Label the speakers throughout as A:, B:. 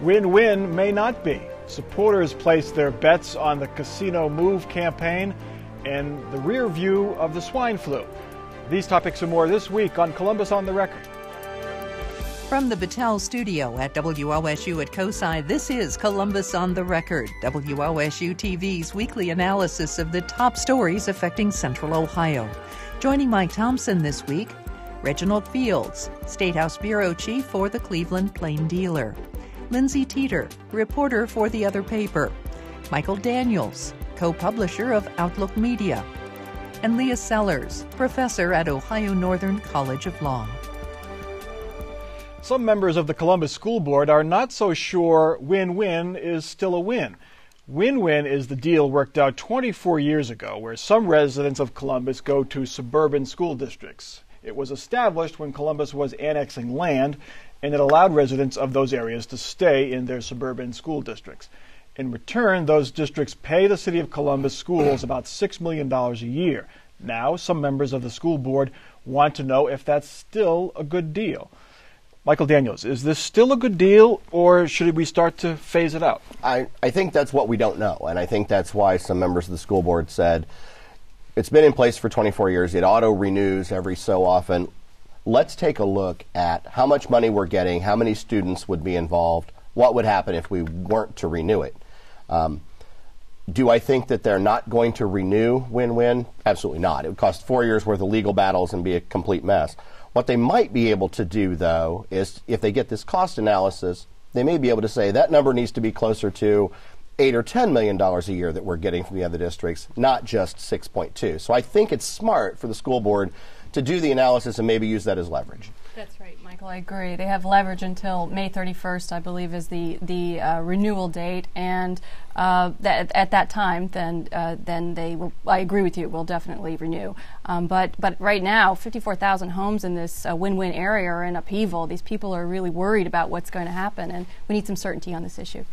A: Win win may not be. Supporters place their bets on the Casino Move campaign and the rear view of the swine flu. These topics and more this week on Columbus on the Record.
B: From the Battelle studio at WOSU at COSI, this is Columbus on the Record, WOSU TV's weekly analysis of the top stories affecting Central Ohio. Joining Mike Thompson this week, Reginald Fields, State House Bureau Chief for the Cleveland Plain Dealer, Lindsay Teeter, reporter for the other paper, Michael Daniels, co publisher of Outlook Media, and Leah Sellers, professor at Ohio Northern College of Law.
A: Some members of the Columbus School Board are not so sure win win is still a win. Win win is the deal worked out 24 years ago where some residents of Columbus go to suburban school districts. It was established when Columbus was annexing land, and it allowed residents of those areas to stay in their suburban school districts. In return, those districts pay the City of Columbus schools about $6 million a year. Now, some members of the school board want to know if that's still a good deal. Michael Daniels, is this still a good deal, or should we start to phase it out?
C: I, I think that's what we don't know, and I think that's why some members of the school board said it's been in place for 24 years. It auto renews every so often. Let's take a look at how much money we're getting, how many students would be involved, what would happen if we weren't to renew it. Um, do I think that they're not going to renew win win? Absolutely not. It would cost four years worth of legal battles and be a complete mess. What they might be able to do, though, is if they get this cost analysis, they may be able to say that number needs to be closer to eight or ten million dollars a year that we're getting from the other districts, not just 6.2. So I think it's smart for the school board to do the analysis and maybe use that as leverage.
D: That's right, Michael. I agree. They have leverage until May 31st, I believe, is the the uh, renewal date, and uh, that, at that time, then uh, then they will. I agree with you. Will definitely renew. Um, but but right now, 54,000 homes in this uh, win-win area are in upheaval. These people are really worried about what's going to happen, and we need some certainty on this issue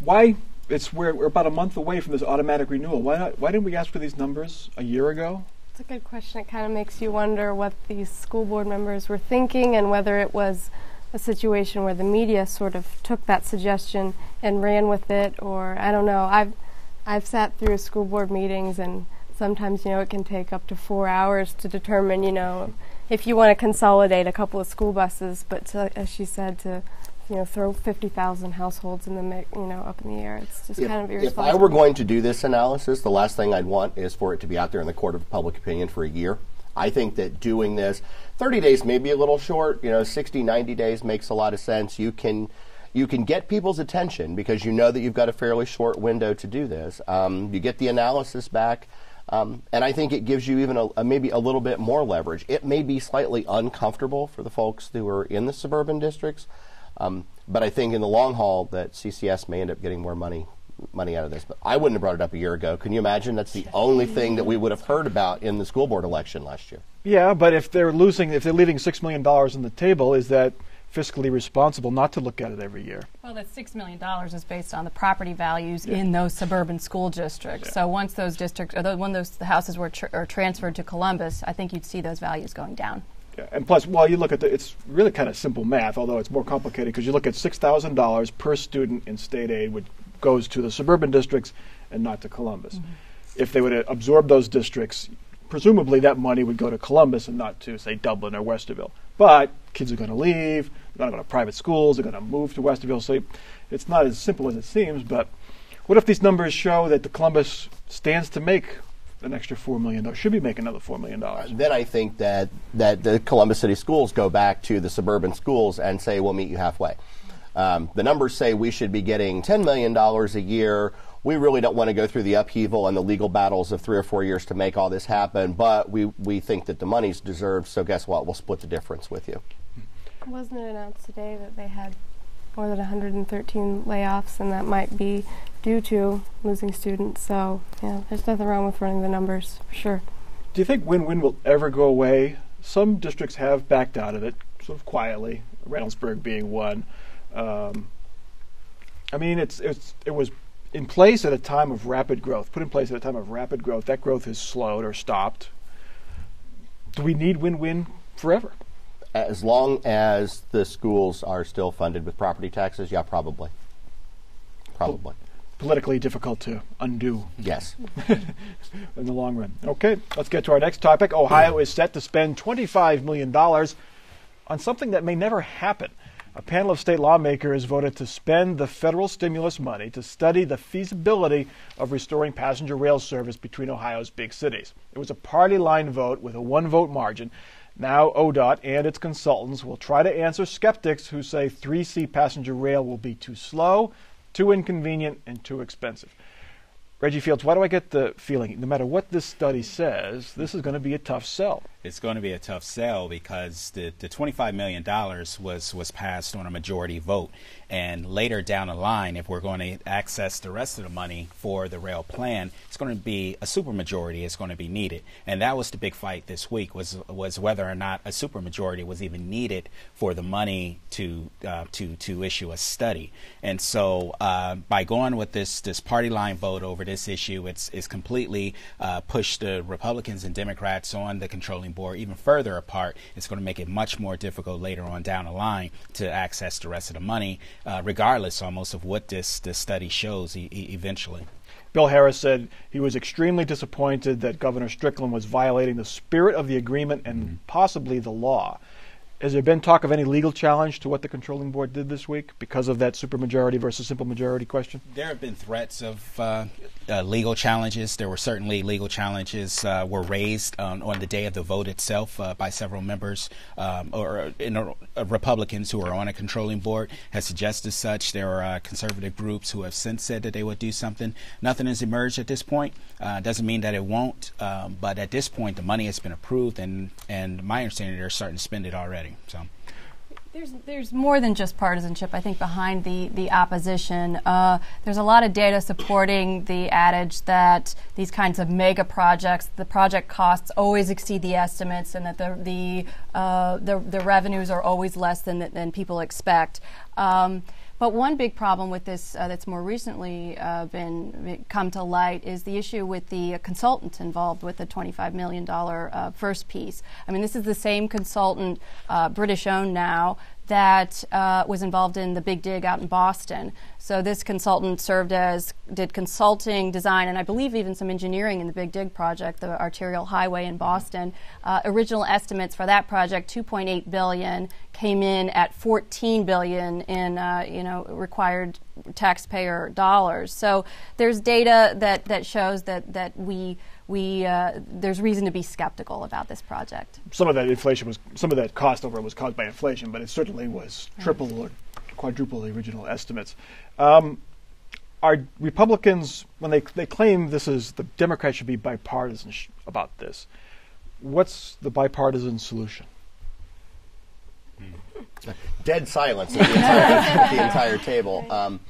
A: why it's we're, we're about a month away from this automatic renewal. Why not, why didn't we ask for these numbers a year ago?
E: It's a good question. It kind of makes you wonder what these school board members were thinking and whether it was a situation where the media sort of took that suggestion and ran with it or I don't know. I've I've sat through school board meetings and sometimes you know it can take up to 4 hours to determine, you know, if you want to consolidate a couple of school buses, but to, as she said to you know, throw 50,000 households in the mix, you know, up in the air. It's just
C: if,
E: kind of irresponsible.
C: If I were going to do this analysis, the last thing I'd want is for it to be out there in the court of public opinion for a year. I think that doing this 30 days may be a little short, you know, 60, 90 days makes a lot of sense. You can you can get people's attention because you know that you've got a fairly short window to do this. Um, you get the analysis back. Um, and I think it gives you even a, a, maybe a little bit more leverage. It may be slightly uncomfortable for the folks who are in the suburban districts, um, but I think in the long haul that CCS may end up getting more money money out of this. But I wouldn't have brought it up a year ago. Can you imagine? That's the only thing that we would have heard about in the school board election last year.
A: Yeah, but if they're losing, if they're leaving six million dollars on the table, is that fiscally responsible not to look at it every year?
D: Well, that six million dollars is based on the property values yeah. in those suburban school districts. Yeah. So once those districts, or when those houses were tr- are transferred to Columbus, I think you'd see those values going down.
A: Yeah, and plus, while you look at the, it's really kind of simple math, although it's more complicated because you look at six thousand dollars per student in state aid, which goes to the suburban districts and not to Columbus. Mm-hmm. If they would absorb those districts, presumably that money would go to Columbus and not to say Dublin or Westerville. But kids are going to leave, they're going to go to private schools, they're going to move to Westerville. So it's not as simple as it seems. But what if these numbers show that the Columbus stands to make an extra four million dollars. Should be making another four million dollars.
C: Then I think that that the Columbus City schools go back to the suburban schools and say we'll meet you halfway. Um, the numbers say we should be getting ten million dollars a year. We really don't want to go through the upheaval and the legal battles of three or four years to make all this happen, but we, we think that the money's deserved, so guess what? We'll split the difference with you.
E: Wasn't it announced today that they had more than 113 layoffs, and that might be due to losing students. So, yeah, there's nothing wrong with running the numbers, for sure.
A: Do you think win-win will ever go away? Some districts have backed out of it, sort of quietly. Reynoldsburg being one. Um, I mean, it's it's it was in place at a time of rapid growth. Put in place at a time of rapid growth. That growth has slowed or stopped. Do we need win-win forever?
C: As long as the schools are still funded with property taxes, yeah, probably. Probably.
A: Politically difficult to undo
C: Yes.
A: in the long run. Okay, let's get to our next topic. Ohio is set to spend $25 million on something that may never happen. A panel of state lawmakers voted to spend the federal stimulus money to study the feasibility of restoring passenger rail service between Ohio's big cities. It was a party line vote with a one vote margin. Now, ODOT and its consultants will try to answer skeptics who say 3C passenger rail will be too slow, too inconvenient, and too expensive. Reggie Fields, why do I get the feeling, no matter what this study says, this is going to be a tough sell?
F: it's going to be a tough sell because the, the $25 million was, was passed on a majority vote. And later down the line, if we're going to access the rest of the money for the rail plan, it's going to be a supermajority is going to be needed. And that was the big fight this week was was whether or not a supermajority was even needed for the money to uh, to to issue a study. And so uh, by going with this this party line vote over this issue, it's it's completely uh, pushed the Republicans and Democrats on the controlling board even further apart. It's going to make it much more difficult later on down the line to access the rest of the money, uh, regardless almost of what this this study shows e- eventually.
A: Bill Harris said he was extremely disappointed that Governor Strickland was violating the spirit of the agreement and possibly the law. Has there been talk of any legal challenge to what the controlling board did this week because of that supermajority versus simple majority question?
F: There have been threats of uh, uh, legal challenges. There were certainly legal challenges uh, were raised on, on the day of the vote itself uh, by several members um, or in, uh, Republicans who are on a controlling board has suggested such. There are uh, conservative groups who have since said that they would do something. Nothing has emerged at this point. doesn't mean that it won't, um, but at this point the money has been approved, and and my understanding they're starting to spend it already. So.
D: There's there's more than just partisanship. I think behind the the opposition, uh, there's a lot of data supporting the adage that these kinds of mega projects, the project costs always exceed the estimates, and that the the uh, the, the, revenues are always less than than people expect. Um, but one big problem with this uh, that's more recently uh, been come to light is the issue with the consultant involved with the $25 million uh, first piece. I mean, this is the same consultant, uh, British owned now, that uh, was involved in the big dig out in Boston. So this consultant served as did consulting, design, and I believe even some engineering in the Big Dig project, the arterial highway in Boston. Uh, original estimates for that project, 2.8 billion, came in at 14 billion in uh, you know required taxpayer dollars. So there's data that that shows that that we we uh, there's reason to be skeptical about this project.
A: Some of that inflation was some of that cost over was caused by inflation, but it certainly was triple or quadruple the original estimates. Um, are Republicans when they they claim this is the Democrats should be bipartisan sh- about this? What's the bipartisan solution?
C: Dead silence at the entire, the entire table. Um,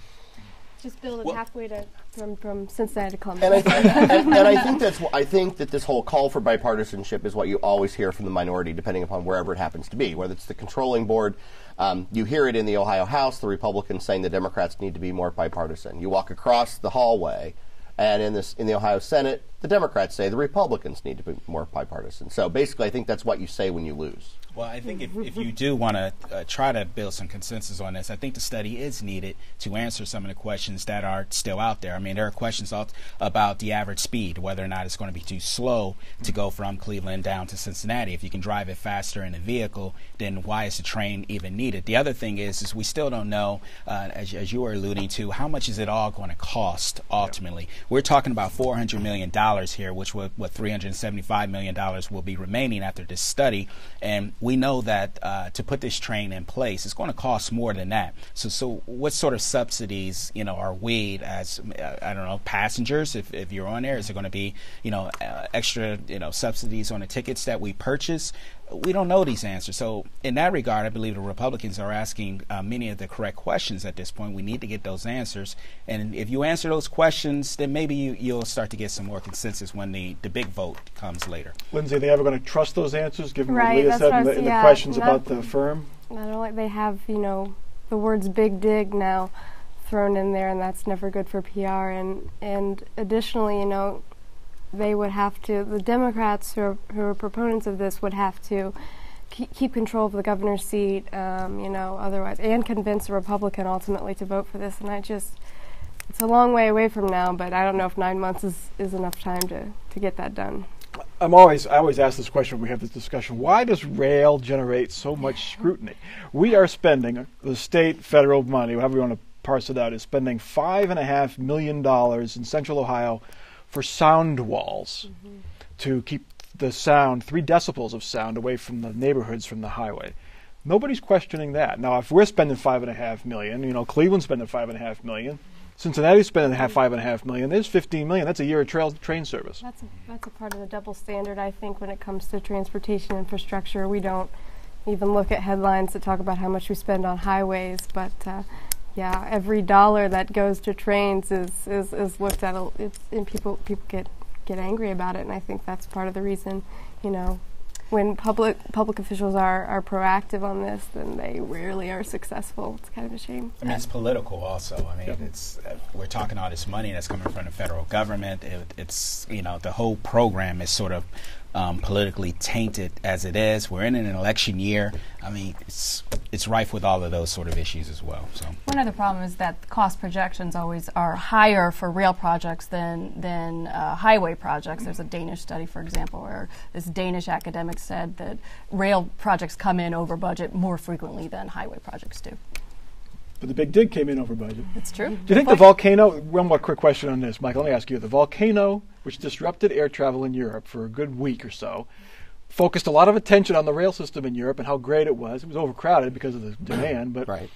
E: Just build it well, halfway to from, from Cincinnati to Columbus.
C: And I, th- and, and I think that's I think that this whole call for bipartisanship is what you always hear from the minority, depending upon wherever it happens to be, whether it's the controlling board. Um, you hear it in the Ohio House, the Republicans saying the Democrats need to be more bipartisan. You walk across the hallway, and in this in the Ohio Senate, the Democrats say the Republicans need to be more bipartisan. So basically, I think that's what you say when you lose.
F: Well, I think if, if you do want to uh, try to build some consensus on this, I think the study is needed to answer some of the questions that are still out there. I mean, there are questions about the average speed, whether or not it's going to be too slow to go from Cleveland down to Cincinnati. If you can drive it faster in a vehicle, then why is the train even needed? The other thing is, is we still don't know, uh, as, as, you were alluding to, how much is it all going to cost ultimately? Yeah. We're talking about $400 million here, which what $375 million will be remaining after this study. And we know that uh, to put this train in place, it's going to cost more than that. So, so what sort of subsidies, you know, are we as uh, I don't know passengers? If, if you're on there, is it going to be, you know, uh, extra, you know, subsidies on the tickets that we purchase? We don't know these answers. So, in that regard, I believe the Republicans are asking uh, many of the correct questions at this point. We need to get those answers. And if you answer those questions, then maybe you, will start to get some more consensus when the, the big vote comes later.
A: Lindsay, are they ever going to trust those answers, given
E: right,
A: what Leah said in the, in
E: yeah,
A: the questions about the firm?
E: I don't only they have, you know, the words big dig now thrown in there, and that's never good for PR. And, and additionally, you know, they would have to, the Democrats who are, who are proponents of this would have to keep, control of the governor's seat, um, you know, otherwise, and convince a Republican ultimately to vote for this. And I just, it's a long way away from now, but I don't know if nine months is, is enough time to, to get that done.
A: I'm always I always ask this question when we have this discussion. Why does rail generate so much scrutiny? We are spending the state, federal money, however you want to parse it out, is spending five and a half million dollars in Central Ohio for sound walls mm-hmm. to keep the sound three decibels of sound away from the neighborhoods from the highway. Nobody's questioning that. Now, if we're spending five and a half million, you know, Cleveland's spending five and a half million. Cincinnati's spending half five and a half million. There's 15 million. That's a year of trail train service.
E: That's a, that's a part of the double standard, I think, when it comes to transportation infrastructure. We don't even look at headlines that talk about how much we spend on highways, but uh, yeah, every dollar that goes to trains is is, is looked at, it's, and people people get get angry about it, and I think that's part of the reason, you know, when public public officials are, are proactive on this, then they rarely are successful. It's kind of a shame.
F: I mean, it's political also. I mean, yep. it's uh, we're talking all this money that's coming from the federal government. It, it's you know the whole program is sort of um, politically tainted as it is. We're in an election year. I mean, it's it's rife with all of those sort of issues as well. So
D: one of the problems is that cost projections always are higher for rail projects than than uh, highway projects. There's a Danish study, for example, where this Danish academic said that rail projects come in over budget more frequently than highway projects do.
A: But the big dig came in over budget.
D: That's true. Do
A: you think the volcano? One more quick question on this, Michael. Let me ask you: the volcano, which disrupted air travel in Europe for a good week or so, focused a lot of attention on the rail system in Europe and how great it was. It was overcrowded because of the demand, but
C: right.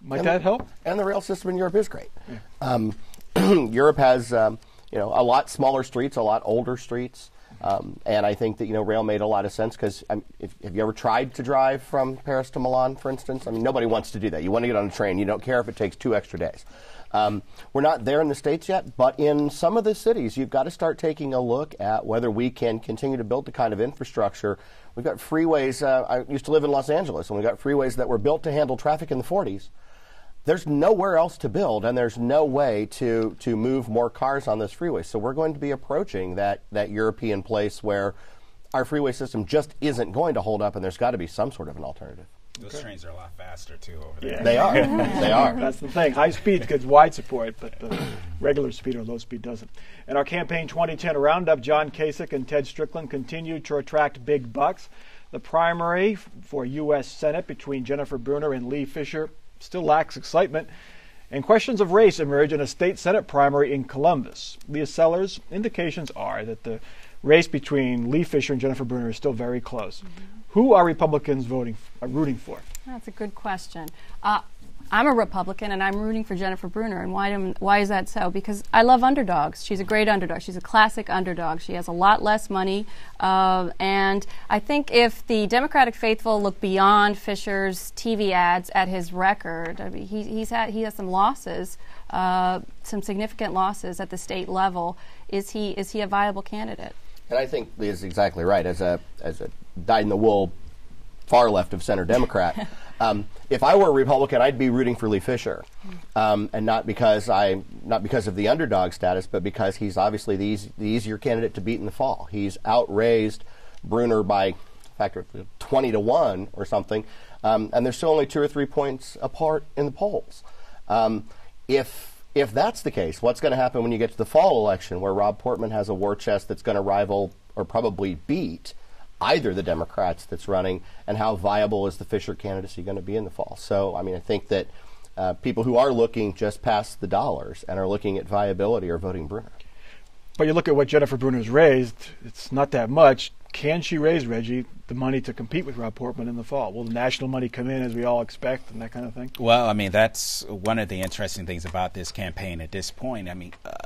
A: Might and that help?
C: And the rail system in Europe is great. Yeah. Um, Europe has, um, you know, a lot smaller streets, a lot older streets. Um, and I think that you know rail made a lot of sense because um, if, have you ever tried to drive from Paris to Milan, for instance? I mean, nobody wants to do that. You want to get on a train. You don't care if it takes two extra days. Um, we're not there in the states yet, but in some of the cities, you've got to start taking a look at whether we can continue to build the kind of infrastructure. We've got freeways. Uh, I used to live in Los Angeles, and we got freeways that were built to handle traffic in the 40s there's nowhere else to build and there's no way to, to move more cars on this freeway. So we're going to be approaching that, that European place where our freeway system just isn't going to hold up and there's got to be some sort of an alternative.
F: Those okay. trains are a lot faster too over there.
C: Yeah. They are. they are.
A: That's the thing. High speed gets wide support, but the regular speed or low speed doesn't. In our campaign 2010 roundup, John Kasich and Ted Strickland continue to attract big bucks. The primary for U.S. Senate between Jennifer Brunner and Lee Fisher still lacks excitement. And questions of race emerge in a state Senate primary in Columbus. Leah Sellers, indications are that the race between Lee Fisher and Jennifer Brunner is still very close. Mm-hmm. Who are Republicans voting, uh, rooting for?
D: That's a good question. Uh, I'm a Republican and I'm rooting for Jennifer Brunner. And why, why is that so? Because I love underdogs. She's a great underdog. She's a classic underdog. She has a lot less money. Uh, and I think if the Democratic faithful look beyond Fisher's TV ads at his record, I mean, he, he's had, he has some losses, uh, some significant losses at the state level. Is he, is he a viable candidate?
C: And I think Lee is exactly right. As a, as a dyed in the wool far left of center Democrat. Um, if I were a Republican, I'd be rooting for Lee Fisher, um, and not because I, not because of the underdog status, but because he's obviously the, easy, the easier candidate to beat in the fall. He's outraised Brunner by factor of twenty to one or something, um, and they're still only two or three points apart in the polls. Um, if if that's the case, what's going to happen when you get to the fall election, where Rob Portman has a war chest that's going to rival or probably beat either the Democrats that's running, and how viable is the Fisher candidacy going to be in the fall? So, I mean, I think that uh, people who are looking just past the dollars and are looking at viability are voting Brunner.
A: But you look at what Jennifer Brunner's raised, it's not that much. Can she raise, Reggie, the money to compete with Rob Portman in the fall? Will the national money come in as we all expect and that kind of thing?
F: Well, I mean, that's one of the interesting things about this campaign at this point. I mean, uh,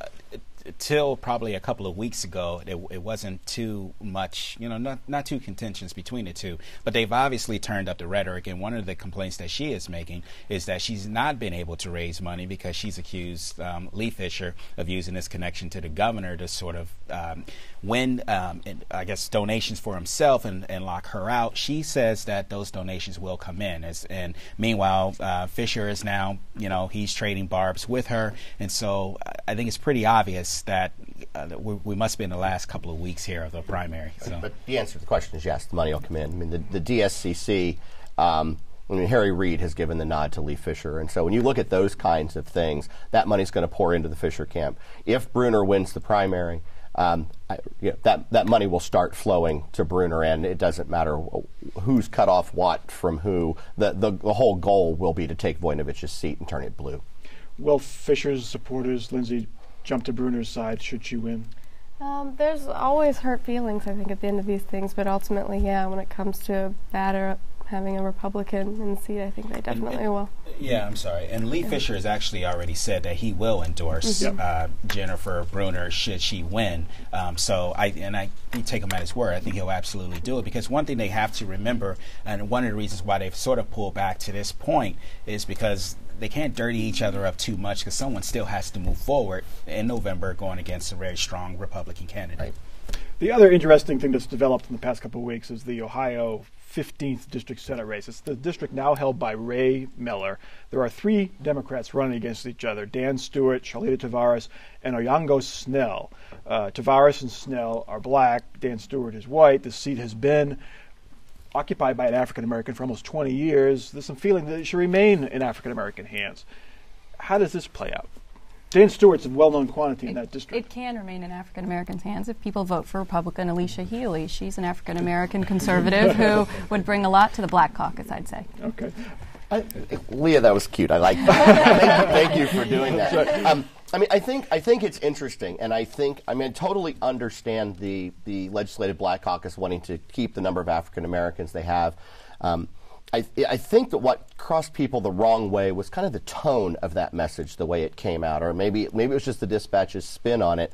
F: till probably a couple of weeks ago, it, it, wasn't too much, you know, not, not too contentions between the two. But they've obviously turned up the rhetoric, and one of the complaints that she is making is that she's not been able to raise money because she's accused um, Lee Fisher of using his connection to the governor to sort of um, win, um, I guess, donations for himself and, and lock her out. She says that those donations will come in. As, and meanwhile, uh, Fisher is now, you know, he's trading barbs with her. And so I think it's pretty obvious is that uh, we, we, must be in the last couple of weeks here of the primary.
C: So. But the answer to the question is yes, the money will come in. I mean, the, the DSCC. Um, I mean, Harry Reid has given the nod to Lee Fisher, and so when you look at those kinds of things, that money's going to pour into the Fisher camp. If Brunner wins the primary, um, I, you know, that that money will start flowing to Brunner, and it doesn't matter who's cut off what from who. The, the the whole goal will be to take Voinovich's seat and turn it blue.
A: Will Fisher's supporters, Lindsay, jump to Brunner's side should she win?
E: Um, there's always hurt feelings, I think, at the end of these things, but ultimately, yeah, when it comes to batter having a Republican in the seat, I think they definitely and, will.
F: Yeah, I'm sorry. And Lee yeah. Fisher has actually already said that he will endorse mm-hmm. uh, Jennifer Brunner should she win. Um, so I and I take him at his word. I think he'll absolutely do it because one thing they have to remember, and one of the reasons why they've sort of pulled back to this point, is because they can't dirty each other up too much because someone still has to move forward in November going against a very strong Republican candidate. Right.
A: The other interesting thing that's developed in the past couple of weeks is the Ohio 15th district Senate race. It's the district now held by Ray Miller. There are three Democrats running against each other Dan Stewart, Charlita Tavares, and Oyango Snell. Uh, Tavares and Snell are black, Dan Stewart is white. The seat has been occupied by an African American for almost 20 years. There's some feeling that it should remain in African American hands. How does this play out? Dan Stewart's a well-known quantity
D: it,
A: in that district.
D: It can remain in African Americans' hands if people vote for Republican Alicia Healy. She's an African American conservative who would bring a lot to the Black Caucus, I'd say.
A: Okay.
C: I, Leah, that was cute. I like. thank, thank, you for doing that. Um, I mean, I think I think it's interesting, and I think I mean I totally understand the the legislative Black Caucus wanting to keep the number of African Americans they have. Um, I, I, think that what crossed people the wrong way was kind of the tone of that message, the way it came out, or maybe maybe it was just the dispatch's spin on it.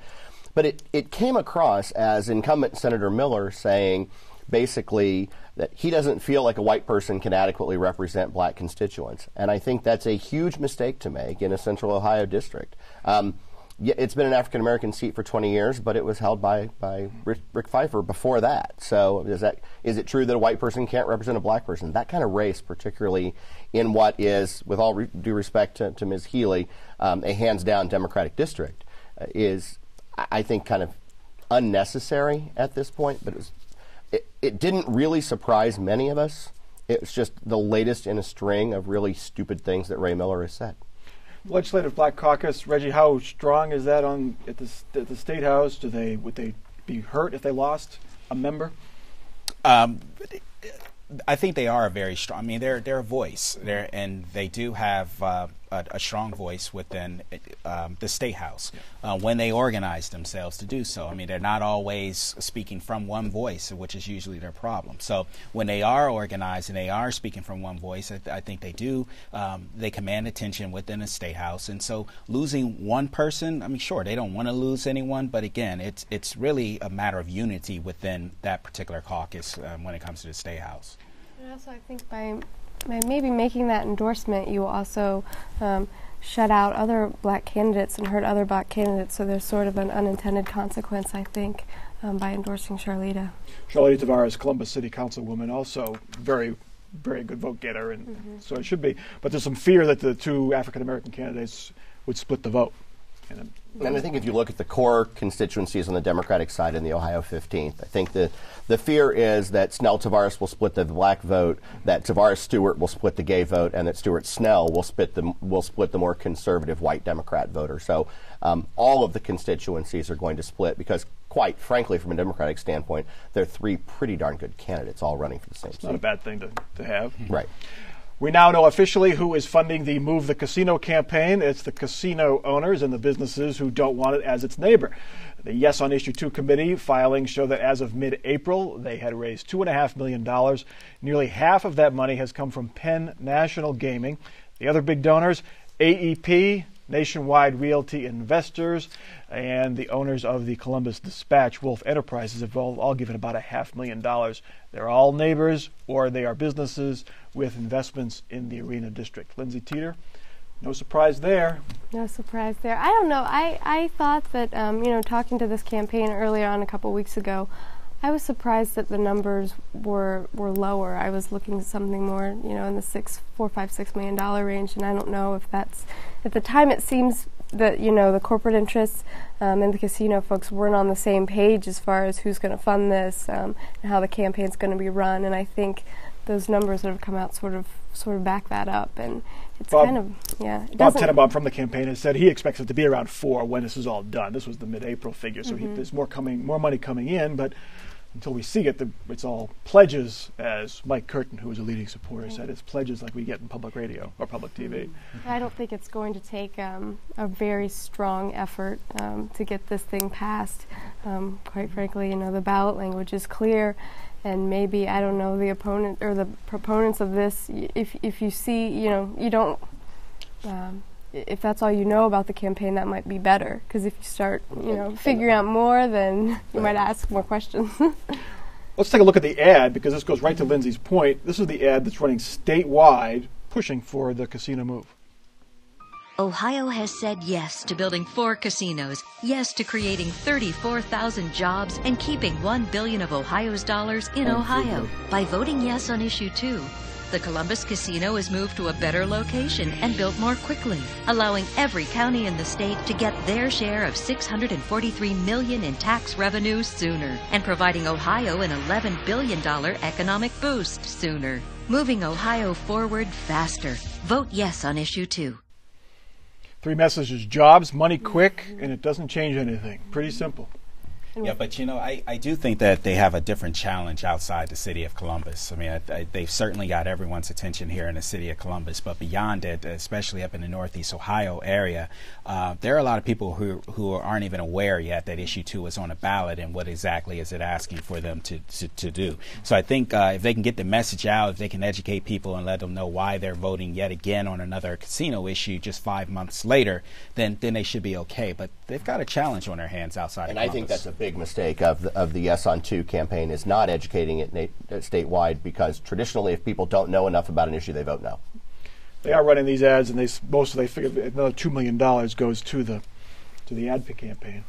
C: But it, it came across as incumbent Senator Miller saying basically that he doesn't feel like a white person can adequately represent black constituents. And I think that's a huge mistake to make in a central Ohio district. Um, it's been an African American seat for 20 years, but it was held by, by Rick, Rick, Pfeiffer before that. So is that is it true that a white person can't represent a black person? That kind of race, particularly in what is, with all re- due respect to, to Ms. Healy, um, a hands down Democratic district, uh, is I think kind of unnecessary at this point. But it, was, it, it didn't really surprise many of us. It was just the latest in a string of really stupid things that Ray Miller has said.
A: Legislative Black Caucus, Reggie, how strong is that on at the, at the state house? Do they would they be hurt if they lost a member?
F: Um, I think they are very strong. I mean, they're they're a voice, they're, and they do have uh, a, a, strong voice within um, the state house yeah. uh, when they organize themselves to do so. I mean, they're not always speaking from one voice, which is usually their problem. So when they are organized and they are speaking from one voice, I, I think they do. Um, they command attention within the state house, and so losing one person, I mean, sure, they don't want to lose anyone, but again, it's it's really a matter of unity within that particular caucus um, when it comes to the state house.
E: Also, I think by, by maybe making that endorsement, you also um, shut out other black candidates and hurt other black candidates. So there's sort of an unintended consequence, I think, um, by endorsing Charlita.
A: Charlita Tavares, Columbus City Councilwoman, also very, very good vote getter, and mm-hmm. so it should be. But there's some fear that the two African American candidates would split the vote.
C: And, and I think if you look at the core constituencies on the Democratic side in the Ohio 15th, I think the, the fear is that Snell Tavares will split the black vote, that Tavares Stewart will split the gay vote, and that Stewart Snell will split the, will split the more conservative white Democrat voter. So um, all of the constituencies are going to split because, quite frankly, from a Democratic standpoint, there are three pretty darn good candidates all running for the same
A: it's
C: seat.
A: Not a bad thing to, to have.
C: Right.
A: We now know officially who is funding the Move the Casino campaign. It's the casino owners and the businesses who don't want it as its neighbor. The Yes on Issue 2 committee filings show that as of mid April, they had raised $2.5 million. Nearly half of that money has come from Penn National Gaming. The other big donors, AEP, Nationwide Realty Investors, and the owners of the Columbus Dispatch, Wolfe Enterprises, have all, all given about a half million dollars. They're all neighbors or they are businesses with investments in the Arena District. Lindsay Teeter, no surprise there.
E: No surprise there. I don't know. I, I thought that, um, you know, talking to this campaign earlier on a couple weeks ago, I was surprised that the numbers were were lower. I was looking at something more, you know, in the six, four, five, six million dollar range, and I don't know if that's at the time it seems that you know the corporate interests um, and the casino folks weren't on the same page as far as who's going to fund this um, and how the campaign's going to be run. And I think those numbers that have come out sort of sort of back that up. And it's
A: Bob-
E: kind of yeah.
A: Bob Tenenbaum from the campaign has said he expects it to be around four when this is all done. This was the mid-April figure, so
E: Mm-hmm.
A: he, there's more coming, more money coming in, but until we see it, the, it's all pledges, as Mike Curtin, who was a leading supporter, said. It's pledges like we get in public radio or public TV.
E: I don't think it's going to take um, a very strong effort um, to get this thing passed. Um, quite frankly, you know, the ballot language is clear, and maybe I don't know the opponent or the proponents of this. If if you see, you know, you don't. Um, if that's all you know about the campaign, that might be better. Because if you start, you know, figuring out more, then you might ask more questions.
A: Let's take a look at the ad because this goes right to Lindsay's point. This is the ad that's running statewide, pushing for the casino move.
G: Ohio has said yes to building four casinos, yes to creating 34,000 jobs, and keeping 1 billion of Ohio's dollars in oh, Ohio. By voting yes on issue 2, the Columbus Casino is moved to a better location and built more quickly, allowing every county in the state to get their share of 643 million in tax revenue sooner, and providing Ohio an 11 billion dollar economic boost sooner. Moving Ohio forward faster. Vote yes on issue 2.
A: Three messages: jobs, money, quick, and it doesn't change anything. Pretty simple.
F: Yeah, but you know, I, I do think that they have a different challenge outside the city of Columbus. I mean, I, I, they've certainly got everyone's attention here in the city of Columbus, but beyond it, especially up in the Northeast Ohio area, uh, there are a lot of people who who aren't even aware yet that issue two is on a ballot and what exactly is it asking for them to to, to do. So I think uh, if they can get the message out, if they can educate people and let them know why they're voting yet again on another casino issue just five months later, then then they should be okay. But they've got a challenge on their hands outside.
C: And
F: of
C: I think
F: Columbus.
C: that's a big mistake of the, of the Yes on Two campaign is not educating it na- uh, statewide because traditionally, if people don't know enough about an issue, they vote no.
A: They are running these ads, and they most of they figure another two million dollars goes to the to the ad campaign.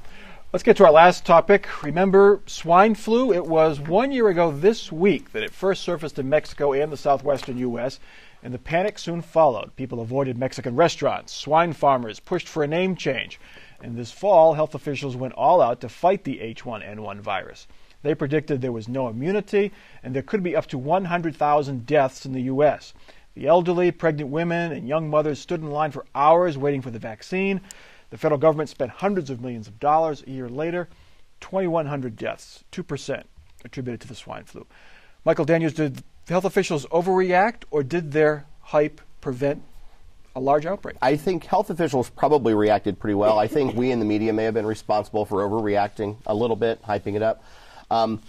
A: Let's get to our last topic. Remember swine flu? It was one year ago this week that it first surfaced in Mexico and the southwestern U.S., and the panic soon followed. People avoided Mexican restaurants. Swine farmers pushed for a name change. And this fall, health officials went all out to fight the H1N1 virus. They predicted there was no immunity, and there could be up to 100,000 deaths in the U.S. The elderly, pregnant women, and young mothers stood in line for hours waiting for the vaccine. The federal government spent hundreds of millions of dollars. A year later, 2,100 deaths, 2% attributed to the swine flu. Michael Daniels, did health officials overreact, or did their hype prevent a large outbreak?
C: I think health officials probably reacted pretty well. I think we in the media may have been responsible for overreacting a little bit, hyping it up. Um,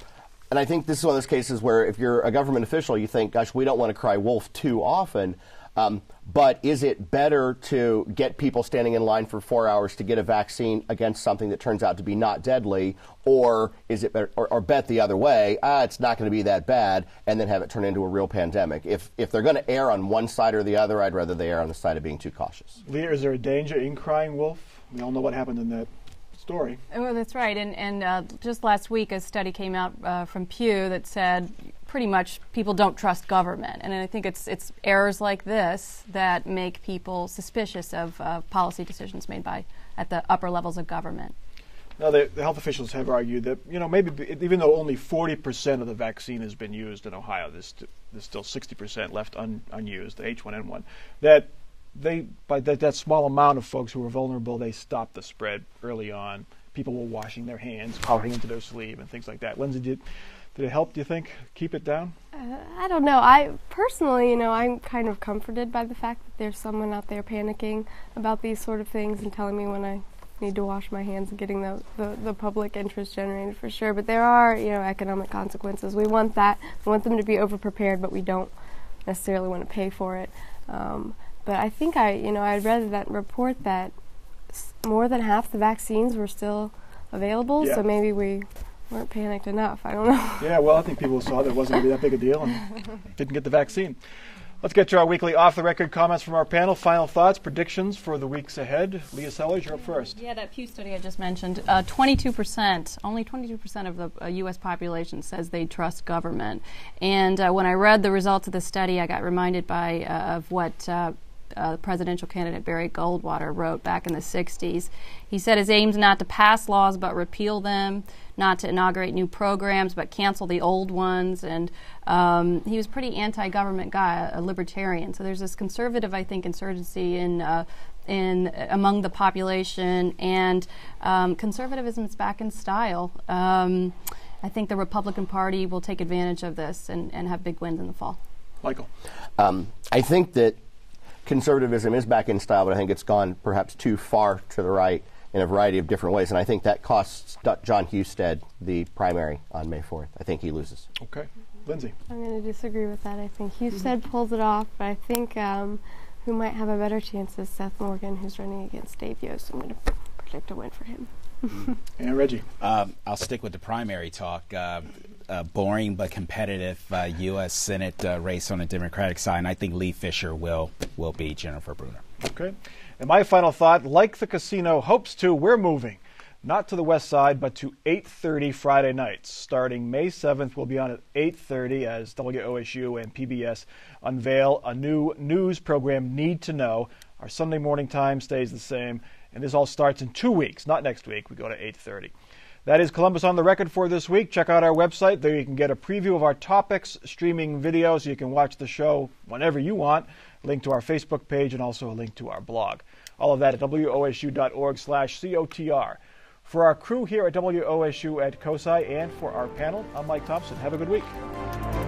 C: and I think this is one of those cases where if you're a government official, you think, gosh, we don't want to cry wolf too often. Um, but is it better to get people standing in line for four hours to get a vaccine against something that turns out to be not deadly, or is it better, or, or bet the other way? Ah, it's not going to be that bad, and then have it turn into a real pandemic. If if they're going to err on one side or the other, I'd rather they err on the side of being too cautious.
A: Leah, is there a danger in crying wolf? We all know what happened in that story.
D: Oh, that's right. And, and uh, just last week, a study came out uh, from Pew that said pretty much people don't trust government. And I think it's, it's errors like this that make people suspicious of uh, policy decisions made by at the upper levels of government.
A: Now, the, the health officials have argued that you know maybe even though only 40% of the vaccine has been used in Ohio, there's, st- there's still 60% left un- unused, the H1N1. That they by that, that small amount of folks who were vulnerable, they stopped the spread early on. People were washing their hands, powdering into their sleeve, and things like that. Lindsay, did did it help? Do you think keep it down?
E: I don't know. I personally, you know, I'm kind of comforted by the fact that there's someone out there panicking about these sort of things and telling me when I need to wash my hands and getting the, the, the public interest generated for sure. But there are, you know, economic consequences. We want that. We want them to be overprepared, but we don't necessarily want to pay for it. Um, but I think I, you know, I'd rather that report that s- more than half the vaccines were still available.
A: Yeah.
E: So maybe we weren't panicked enough. I don't know.
A: Yeah, well, I think people saw that it wasn't going to be that big a deal and didn't get the vaccine. Let's get to our weekly off the record comments from our panel. Final thoughts, predictions for the weeks ahead. Leah Sellers, you're up first.
D: Yeah, that Pew study I just mentioned, uh, 22%, only 22% of the uh, U.S. population says they trust government. And uh, when I read the results of the study, I got reminded by uh, of what uh, presidential candidate Barry Goldwater wrote back in the 60s. He said his aim's not to pass laws but repeal them, not to inaugurate new programs but cancel the old ones. And um, he was a pretty anti-government guy, a libertarian. So there's this conservative, I think, insurgency in uh, in among the population, and um, conservatism is back in style. Um, I think the Republican Party will take advantage of this and, and have big wins in the fall.
A: Michael.
C: Um, I think that conservatism is back in style, but I think it's gone perhaps too far to the right in a variety of different ways. And I think that costs John Husted the primary on May 4th. I think he loses.
A: Okay. Lindsay.
E: I'm going to disagree with that. I think Husted mm-hmm. pulls it off, but I think um, who might have a better chance is Seth Morgan, who's running against Dave Yost. I'm going to predict a win for him.
A: and Reggie.
F: Um, I'll stick with the primary talk. Uh, uh, boring but competitive uh, U.S. Senate uh, race on the Democratic side, and I think Lee Fisher will will be Jennifer Brunner.
A: Okay. And my final thought, like the casino hopes to, we're moving. Not to the west side, but to 8:30 Friday nights. Starting May 7th, we'll be on at 8:30 as WOSU and PBS unveil a new news program, Need to Know. Our Sunday morning time stays the same, and this all starts in two weeks, not next week. We go to 8:30. That is Columbus on the record for this week. Check out our website. There you can get a preview of our topics, streaming videos. You can watch the show whenever you want. Link to our Facebook page and also a link to our blog. All of that at wosu.org slash COTR. For our crew here at WOSU at COSI and for our panel, I'm Mike Thompson. Have a good week.